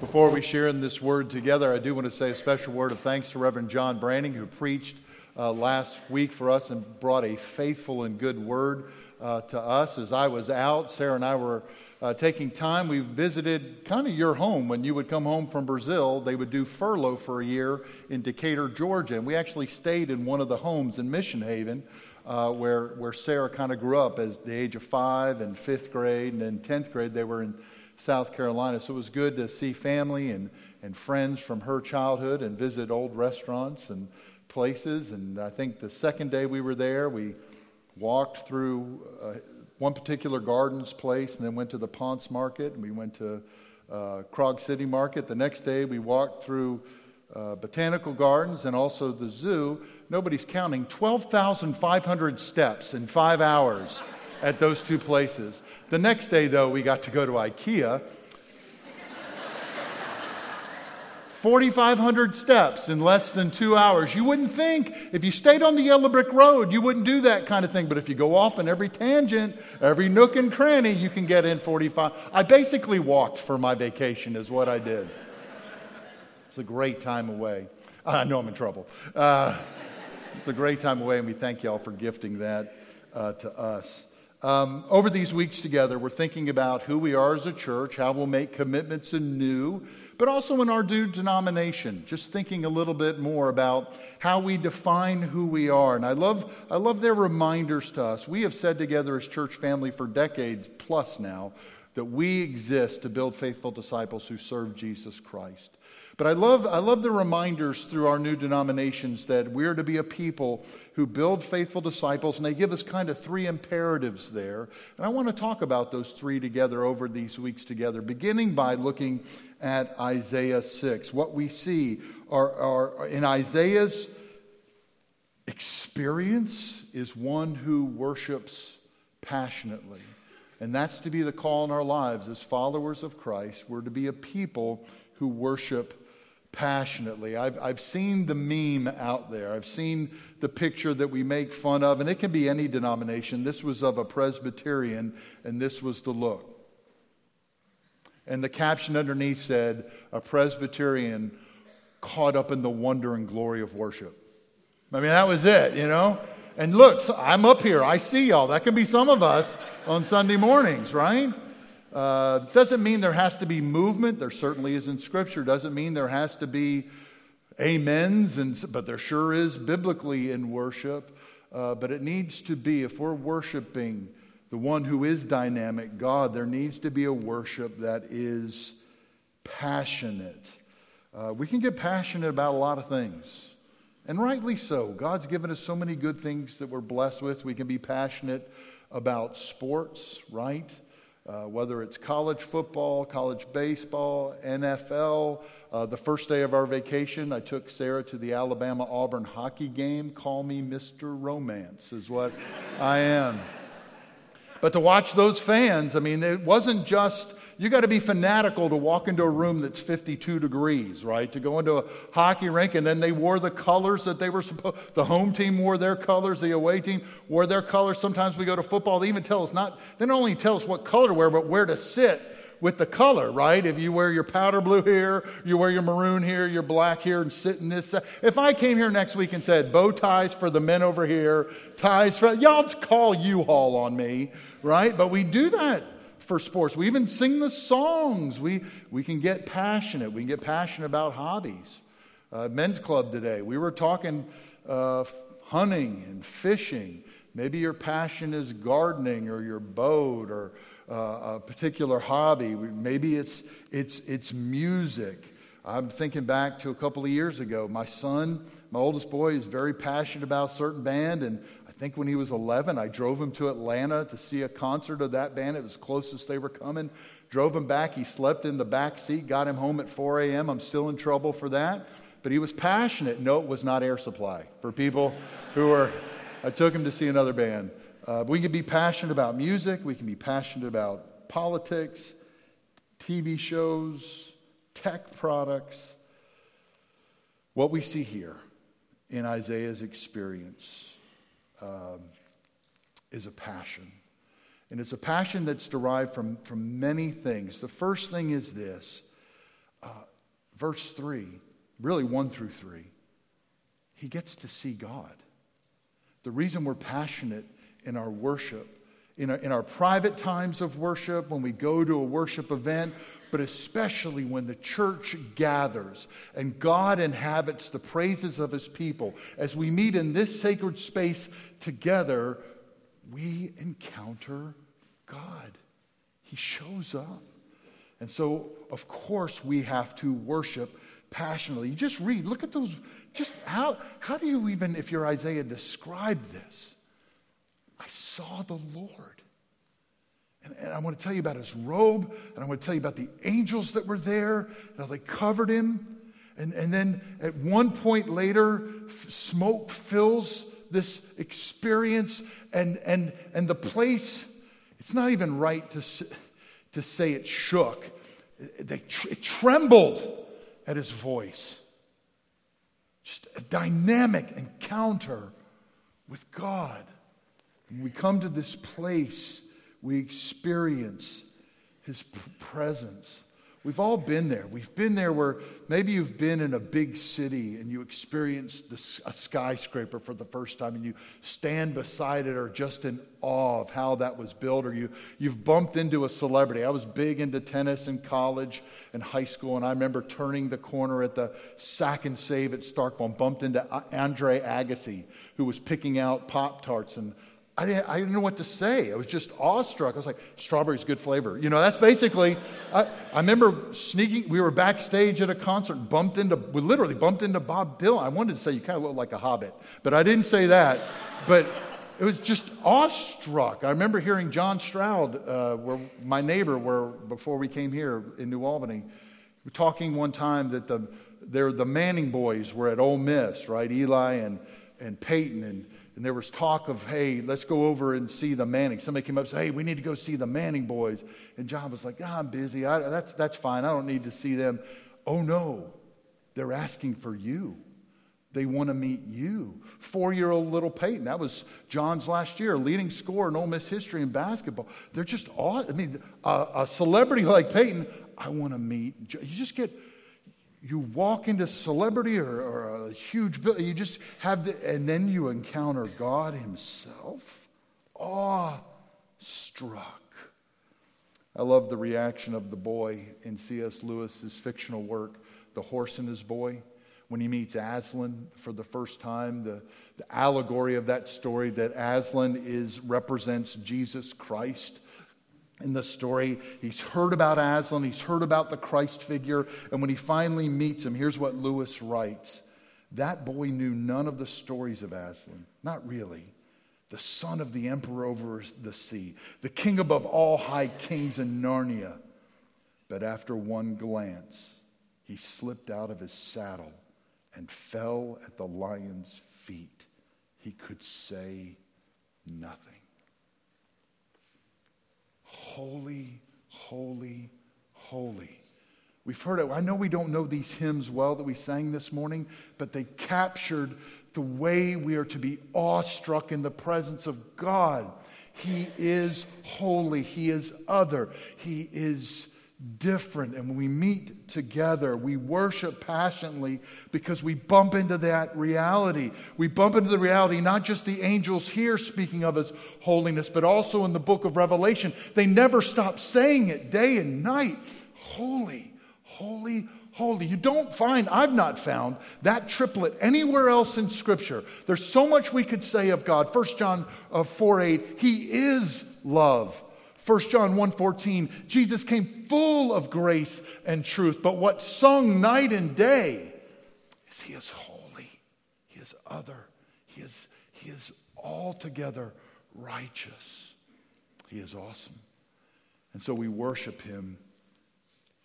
Before we share in this word together, I do want to say a special word of thanks to Reverend John Branding, who preached uh, last week for us and brought a faithful and good word uh, to us. As I was out, Sarah and I were uh, taking time. We visited kind of your home when you would come home from Brazil. They would do furlough for a year in Decatur, Georgia. And we actually stayed in one of the homes in Mission Haven. Uh, where, where Sarah kind of grew up as the age of five and fifth grade, and then 10th grade, they were in South Carolina. So it was good to see family and, and friends from her childhood and visit old restaurants and places. And I think the second day we were there, we walked through uh, one particular gardens place and then went to the Ponce Market and we went to uh, Krog City Market. The next day we walked through uh, botanical gardens and also the zoo. Nobody's counting 12,500 steps in five hours at those two places. The next day, though, we got to go to IKEA. 4,500 steps in less than two hours. You wouldn't think, if you stayed on the yellow brick road, you wouldn't do that kind of thing. But if you go off in every tangent, every nook and cranny, you can get in 45. I basically walked for my vacation, is what I did. It's a great time away. I know I'm in trouble. Uh, it's a great time away, and we thank y'all for gifting that uh, to us. Um, over these weeks together, we're thinking about who we are as a church, how we'll make commitments anew, but also in our new denomination, just thinking a little bit more about how we define who we are. And I love, I love their reminders to us. We have said together as church family for decades plus now that we exist to build faithful disciples who serve Jesus Christ. But I love, I love the reminders through our new denominations that we're to be a people who build faithful disciples, and they give us kind of three imperatives there. And I want to talk about those three together over these weeks together, beginning by looking at Isaiah 6. What we see are, are in Isaiah's experience is one who worships passionately. And that's to be the call in our lives as followers of Christ. We're to be a people who worship passionately. I've, I've seen the meme out there. I've seen the picture that we make fun of, and it can be any denomination. This was of a Presbyterian, and this was the look. And the caption underneath said, A Presbyterian caught up in the wonder and glory of worship. I mean, that was it, you know? And look, I'm up here. I see y'all. That can be some of us on Sunday mornings, right? Uh, doesn't mean there has to be movement. There certainly is in Scripture. Doesn't mean there has to be amens, and, but there sure is biblically in worship. Uh, but it needs to be, if we're worshiping the one who is dynamic, God, there needs to be a worship that is passionate. Uh, we can get passionate about a lot of things, and rightly so. God's given us so many good things that we're blessed with. We can be passionate about sports, right? Uh, whether it's college football, college baseball, NFL. Uh, the first day of our vacation, I took Sarah to the Alabama Auburn hockey game. Call me Mr. Romance, is what I am. But to watch those fans, I mean, it wasn't just you got to be fanatical to walk into a room that's 52 degrees, right? To go into a hockey rink and then they wore the colors that they were supposed the home team wore their colors, the away team wore their colors. Sometimes we go to football, they even tell us not they not only tell us what color to wear, but where to sit with the color, right? If you wear your powder blue here, you wear your maroon here, your black here, and sit in this. If I came here next week and said bow ties for the men over here, ties for y'all call U-Haul on me, right? But we do that for sports. We even sing the songs. We, we can get passionate. We can get passionate about hobbies. Uh, men's club today, we were talking uh, hunting and fishing. Maybe your passion is gardening or your boat or uh, a particular hobby. Maybe it's, it's, it's music. I'm thinking back to a couple of years ago. My son, my oldest boy, is very passionate about a certain band, and think when he was 11, I drove him to Atlanta to see a concert of that band. It was closest they were coming. Drove him back. He slept in the back seat, got him home at 4 a.m. I'm still in trouble for that. But he was passionate. No, it was not air supply for people who were. I took him to see another band. Uh, we can be passionate about music, we can be passionate about politics, TV shows, tech products. What we see here in Isaiah's experience um, is a passion. And it's a passion that's derived from, from many things. The first thing is this uh, verse 3, really 1 through 3, he gets to see God. The reason we're passionate in our worship, in our, in our private times of worship, when we go to a worship event, but especially when the church gathers and God inhabits the praises of his people, as we meet in this sacred space together, we encounter God. He shows up. And so, of course, we have to worship passionately. You just read, look at those. Just how, how do you even, if you're Isaiah, describe this? I saw the Lord. And, and I want to tell you about his robe, and I want to tell you about the angels that were there, and how they covered him. And, and then at one point later, f- smoke fills this experience, and, and, and the place, it's not even right to, to say it shook. It, it trembled at his voice. Just a dynamic encounter with God. When we come to this place, we experience his presence. We've all been there. We've been there where maybe you've been in a big city and you experienced a skyscraper for the first time and you stand beside it or just in awe of how that was built, or you, you've bumped into a celebrity. I was big into tennis in college and high school, and I remember turning the corner at the Sack and Save at Starkville and bumped into Andre Agassi, who was picking out Pop Tarts and I didn't, I didn't know what to say. I was just awestruck. I was like, strawberry's good flavor. You know, that's basically, I, I remember sneaking, we were backstage at a concert and bumped into, we literally bumped into Bob Dylan. I wanted to say, you kind of look like a hobbit, but I didn't say that. But it was just awestruck. I remember hearing John Stroud, uh, where my neighbor, where before we came here in New Albany, talking one time that the, the Manning boys were at Ole Miss, right? Eli and, and Peyton and and there was talk of, hey, let's go over and see the Manning. Somebody came up and said, hey, we need to go see the Manning boys. And John was like, oh, I'm busy. I, that's, that's fine. I don't need to see them. Oh, no. They're asking for you. They want to meet you. Four year old little Peyton, that was John's last year, leading scorer in Ole Miss history in basketball. They're just awesome. I mean, a, a celebrity like Peyton, I want to meet. You just get you walk into celebrity or, or a huge building, you just have the, and then you encounter God Himself. Awe struck. I love the reaction of the boy in C.S. Lewis's fictional work, The Horse and His Boy, when he meets Aslan for the first time. The, the allegory of that story that Aslan is represents Jesus Christ in the story. He's heard about Aslan, he's heard about the Christ figure, and when he finally meets him, here's what Lewis writes That boy knew none of the stories of Aslan, not really. The son of the emperor over the sea, the king above all high kings in Narnia. But after one glance, he slipped out of his saddle and fell at the lion's feet. He could say nothing. Holy, holy, holy. We've heard it. I know we don't know these hymns well that we sang this morning, but they captured the way we are to be awestruck in the presence of God. He is holy, He is other, He is different. And when we meet together, we worship passionately because we bump into that reality. We bump into the reality, not just the angels here speaking of His holiness, but also in the book of Revelation. They never stop saying it day and night Holy, holy, holy. You don't find, I've not found that triplet anywhere else in Scripture. There's so much we could say of God. 1 John uh, 4 8, He is love. 1 John 1:14 Jesus came full of grace and truth but what's sung night and day is he is holy he is other he is he is altogether righteous. He is awesome. And so we worship him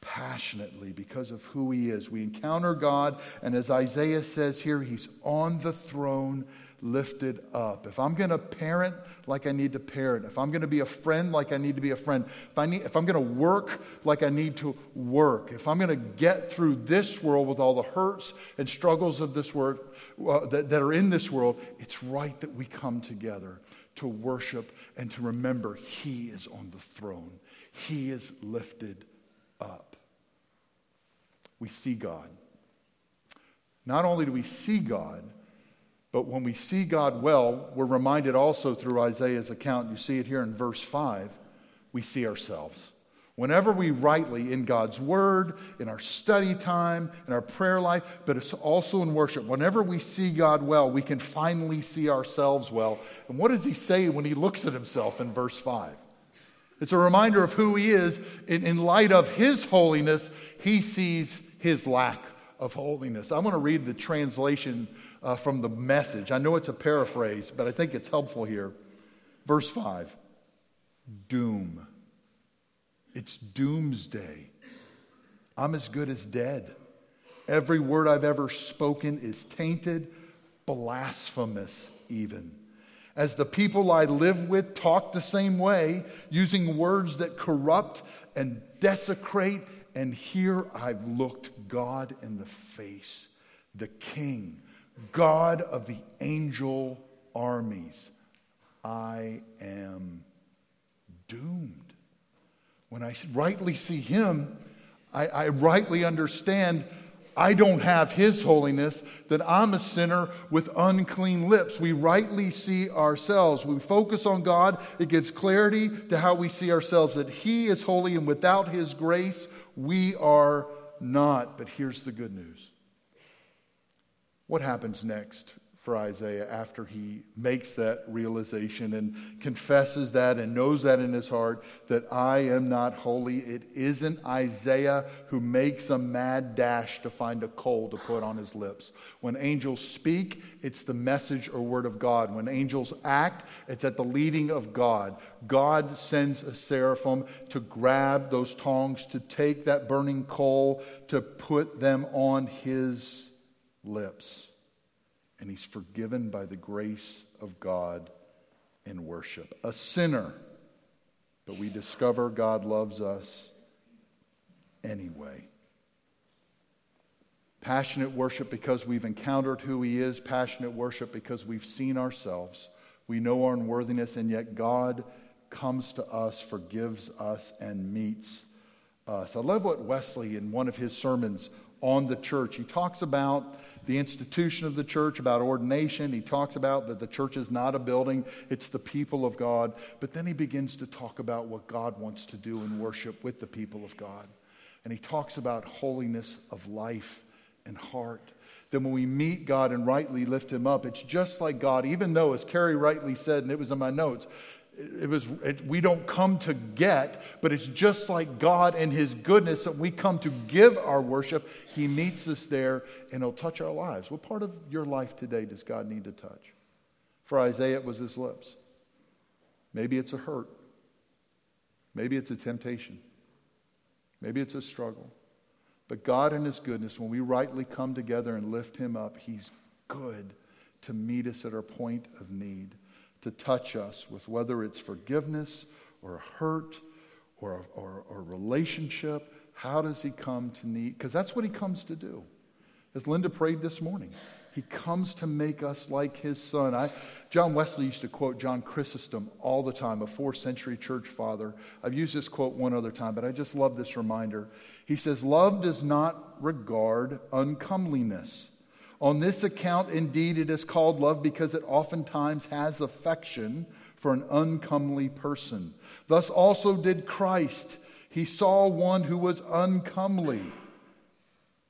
passionately because of who he is. We encounter God and as Isaiah says here he's on the throne lifted up. If I'm going to parent like I need to parent, if I'm going to be a friend like I need to be a friend, if, I need, if I'm going to work like I need to work, if I'm going to get through this world with all the hurts and struggles of this world uh, that, that are in this world, it's right that we come together to worship and to remember He is on the throne. He is lifted up. we see God. Not only do we see God, but when we see God well, we're reminded also through Isaiah's account, you see it here in verse 5, we see ourselves. Whenever we rightly, in God's Word, in our study time, in our prayer life, but it's also in worship, whenever we see God well, we can finally see ourselves well. And what does he say when he looks at himself in verse 5? It's a reminder of who he is. In, in light of his holiness, he sees his lack of holiness. I want to read the translation uh, from the message. I know it's a paraphrase, but I think it's helpful here. Verse 5 Doom. It's doomsday. I'm as good as dead. Every word I've ever spoken is tainted, blasphemous, even. As the people I live with talk the same way, using words that corrupt and desecrate, and here I've looked God in the face, the King, God of the angel armies. I am doomed. When I rightly see Him, I, I rightly understand I don't have His holiness, that I'm a sinner with unclean lips. We rightly see ourselves. We focus on God, it gives clarity to how we see ourselves, that He is holy, and without His grace, we are not. But here's the good news what happens next for Isaiah after he makes that realization and confesses that and knows that in his heart that I am not holy. It isn't Isaiah who makes a mad dash to find a coal to put on his lips. When angels speak, it's the message or word of God. When angels act, it's at the leading of God. God sends a seraphim to grab those tongs, to take that burning coal, to put them on his lips and he's forgiven by the grace of God in worship. A sinner, but we discover God loves us anyway. Passionate worship because we've encountered who he is, passionate worship because we've seen ourselves. We know our unworthiness, and yet God comes to us, forgives us, and meets us. I love what Wesley, in one of his sermons on the church, he talks about the institution of the church, about ordination. He talks about that the church is not a building, it's the people of God. But then he begins to talk about what God wants to do in worship with the people of God. And he talks about holiness of life and heart. Then when we meet God and rightly lift him up, it's just like God, even though, as Carrie rightly said, and it was in my notes, it was it, we don't come to get but it's just like god and his goodness that we come to give our worship. He meets us there and he'll touch our lives. What part of your life today does god need to touch? For isaiah it was his lips. Maybe it's a hurt. Maybe it's a temptation. Maybe it's a struggle. But god in his goodness when we rightly come together and lift him up he's good to meet us at our point of need to touch us with whether it's forgiveness or hurt or a, or, or relationship. How does he come to need? Because that's what he comes to do. As Linda prayed this morning, he comes to make us like his son. I, John Wesley used to quote John Chrysostom all the time, a fourth century church father. I've used this quote one other time, but I just love this reminder. He says, Love does not regard uncomeliness on this account, indeed, it is called love because it oftentimes has affection for an uncomely person. Thus also did Christ. He saw one who was uncomely.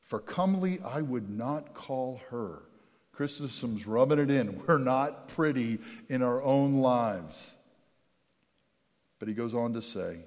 For comely I would not call her. Chrysostom's rubbing it in. We're not pretty in our own lives. But he goes on to say,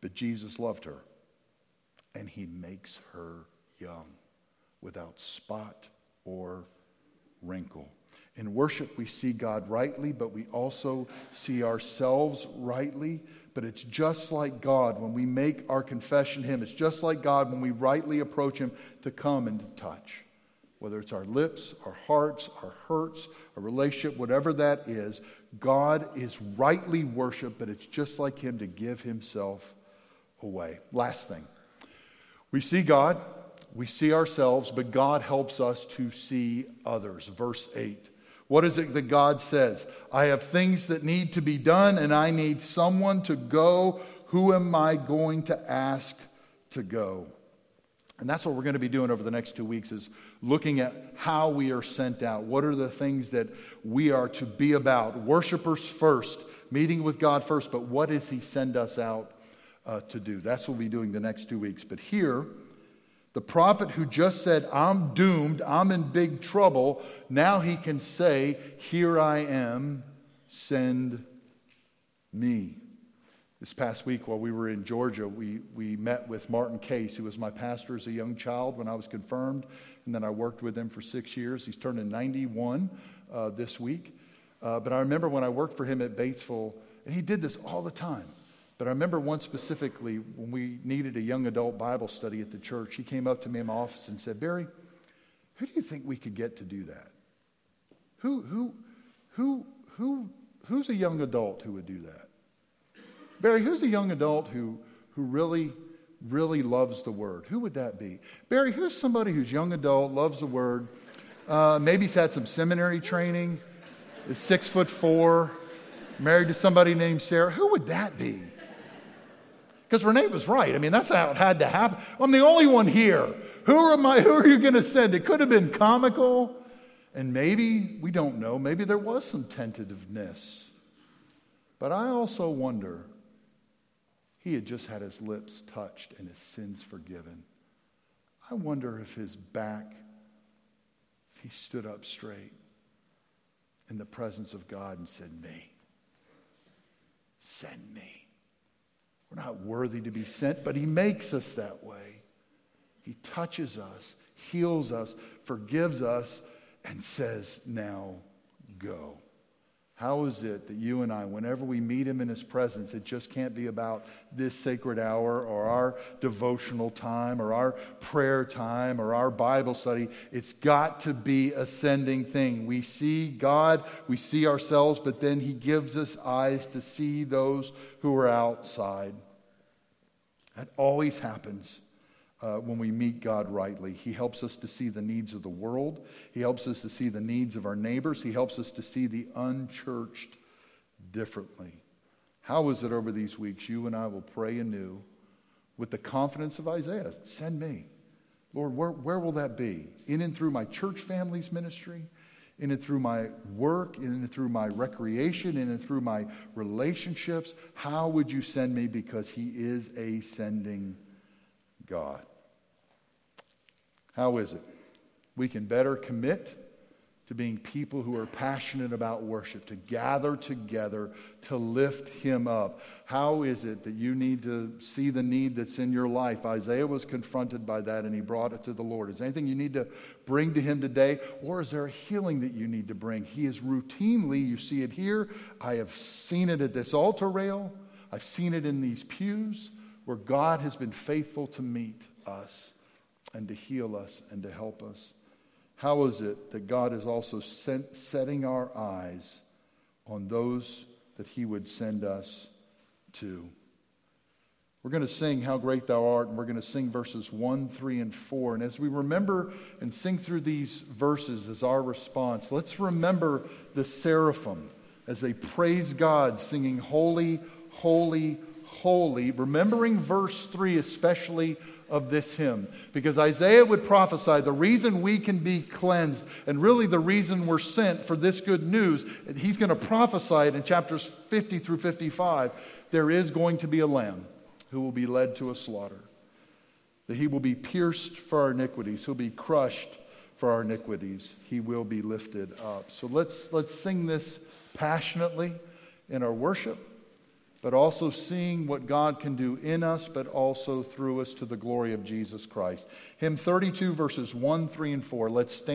But Jesus loved her, and he makes her young without spot or wrinkle. In worship, we see God rightly, but we also see ourselves rightly. But it's just like God when we make our confession to Him. It's just like God when we rightly approach Him to come and to touch. Whether it's our lips, our hearts, our hurts, a relationship, whatever that is, God is rightly worshiped, but it's just like Him to give Himself away. Last thing we see God we see ourselves, but God helps us to see others. Verse 8. What is it that God says? I have things that need to be done, and I need someone to go. Who am I going to ask to go? And that's what we're going to be doing over the next two weeks is looking at how we are sent out. What are the things that we are to be about? Worshippers first, meeting with God first, but what does He send us out uh, to do? That's what we'll be doing the next two weeks. But here, the prophet who just said, I'm doomed, I'm in big trouble, now he can say, Here I am, send me. This past week, while we were in Georgia, we, we met with Martin Case, who was my pastor as a young child when I was confirmed, and then I worked with him for six years. He's turning 91 uh, this week. Uh, but I remember when I worked for him at Batesville, and he did this all the time. But I remember one specifically when we needed a young adult Bible study at the church, he came up to me in my office and said, Barry, who do you think we could get to do that? Who, who, who, who, who's a young adult who would do that? Barry, who's a young adult who, who really, really loves the Word? Who would that be? Barry, who's somebody who's young adult, loves the Word, uh, maybe's had some seminary training, is six foot four, married to somebody named Sarah? Who would that be? Because Renee was right. I mean, that's how it had to happen. I'm the only one here. Who am I? Who are you going to send? It could have been comical. And maybe, we don't know, maybe there was some tentativeness. But I also wonder he had just had his lips touched and his sins forgiven. I wonder if his back, if he stood up straight in the presence of God and said, Me, send me. We're not worthy to be sent, but He makes us that way. He touches us, heals us, forgives us, and says, Now go. How is it that you and I, whenever we meet Him in His presence, it just can't be about this sacred hour or our devotional time or our prayer time or our Bible study? It's got to be a sending thing. We see God, we see ourselves, but then He gives us eyes to see those who are outside. That always happens uh, when we meet God rightly. He helps us to see the needs of the world, He helps us to see the needs of our neighbors, He helps us to see the unchurched differently. How is it over these weeks? You and I will pray anew with the confidence of Isaiah send me. Lord, where, where will that be? In and through my church family's ministry? in and through my work, in and through my recreation, in and through my relationships. How would you send me? Because He is a sending God. How is it? We can better commit to being people who are passionate about worship, to gather together, to lift Him up. How is it that you need to see the need that's in your life? Isaiah was confronted by that and he brought it to the Lord. Is there anything you need to bring to Him today? Or is there a healing that you need to bring? He is routinely, you see it here. I have seen it at this altar rail, I've seen it in these pews where God has been faithful to meet us and to heal us and to help us. How is it that God is also sent, setting our eyes on those that He would send us to? We're going to sing How Great Thou Art, and we're going to sing verses 1, 3, and 4. And as we remember and sing through these verses as our response, let's remember the seraphim as they praise God, singing, Holy, Holy, Holy, remembering verse 3 especially of this hymn. Because Isaiah would prophesy the reason we can be cleansed, and really the reason we're sent for this good news, he's going to prophesy it in chapters 50 through 55. There is going to be a lamb who will be led to a slaughter, that he will be pierced for our iniquities, he'll be crushed for our iniquities, he will be lifted up. So let's, let's sing this passionately in our worship but also seeing what God can do in us, but also through us to the glory of Jesus Christ. Hymn 32, verses 1, 3, and 4. Let's stand.